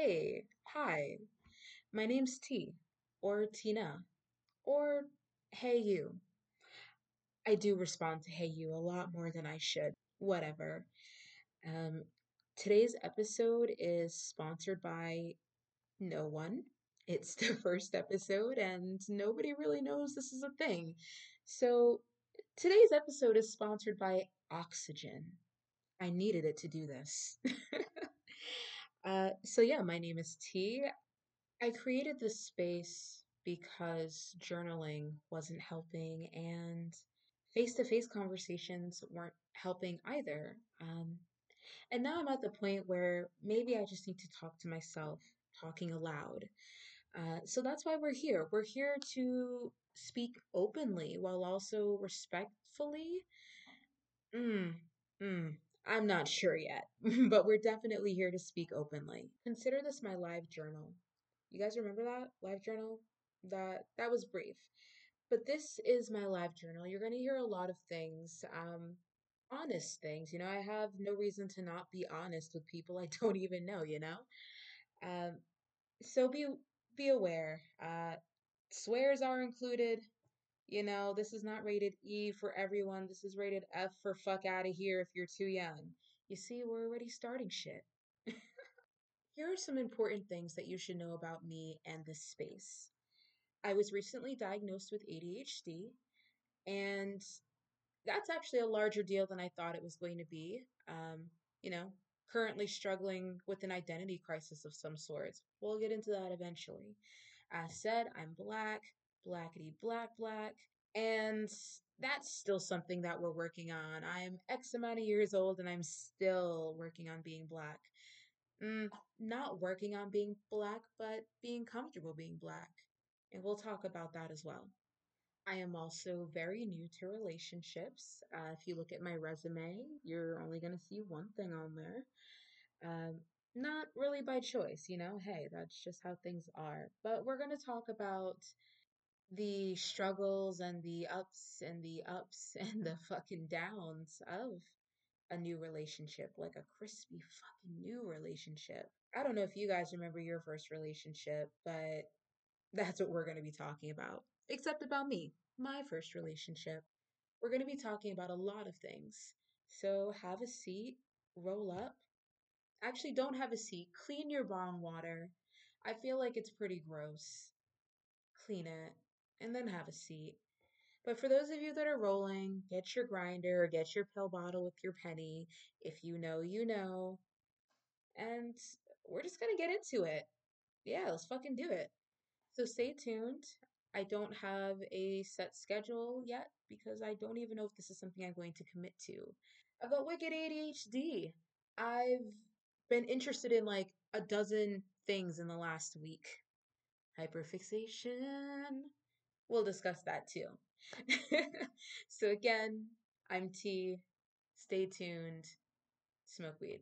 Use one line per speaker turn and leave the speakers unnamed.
Hey, hi, my name's T, or Tina, or Hey You. I do respond to Hey You a lot more than I should. Whatever. Um, today's episode is sponsored by no one. It's the first episode, and nobody really knows this is a thing. So, today's episode is sponsored by Oxygen. I needed it to do this. uh, so, yeah, my name is T. I created this space because journaling wasn't helping and face to face conversations weren't helping either. Um, and now I'm at the point where maybe I just need to talk to myself, talking aloud. Uh, so that's why we're here. We're here to speak openly while also respectfully. Mm, mm, I'm not sure yet, but we're definitely here to speak openly. Consider this my live journal. You guys remember that LiveJournal? That that was brief. But this is my live journal. You're going to hear a lot of things, um honest things. You know, I have no reason to not be honest with people I don't even know, you know? Um so be be aware. Uh swears are included. You know, this is not rated E for everyone. This is rated F for fuck out of here if you're too young. You see, we're already starting shit. Here are some important things that you should know about me and this space. I was recently diagnosed with ADHD, and that's actually a larger deal than I thought it was going to be. Um, you know, currently struggling with an identity crisis of some sorts. We'll get into that eventually. As said, I'm black, blackety black, black, and that's still something that we're working on. I'm X amount of years old and I'm still working on being black. Mm, not working on being black, but being comfortable being black. And we'll talk about that as well. I am also very new to relationships. Uh, if you look at my resume, you're only going to see one thing on there. Um, not really by choice, you know, hey, that's just how things are. But we're going to talk about the struggles and the ups and the ups and the fucking downs of a new relationship, like a crispy fucking new relationship. I don't know if you guys remember your first relationship, but that's what we're going to be talking about. Except about me, my first relationship. We're going to be talking about a lot of things. So have a seat, roll up. Actually, don't have a seat. Clean your bong water. I feel like it's pretty gross. Clean it, and then have a seat. But for those of you that are rolling, get your grinder or get your pill bottle with your penny. If you know, you know. And we're just going to get into it. Yeah, let's fucking do it. So stay tuned. I don't have a set schedule yet because I don't even know if this is something I'm going to commit to. About Wicked ADHD, I've been interested in like a dozen things in the last week. Hyperfixation. We'll discuss that too. so again, I'm T. Stay tuned. Smoke weed.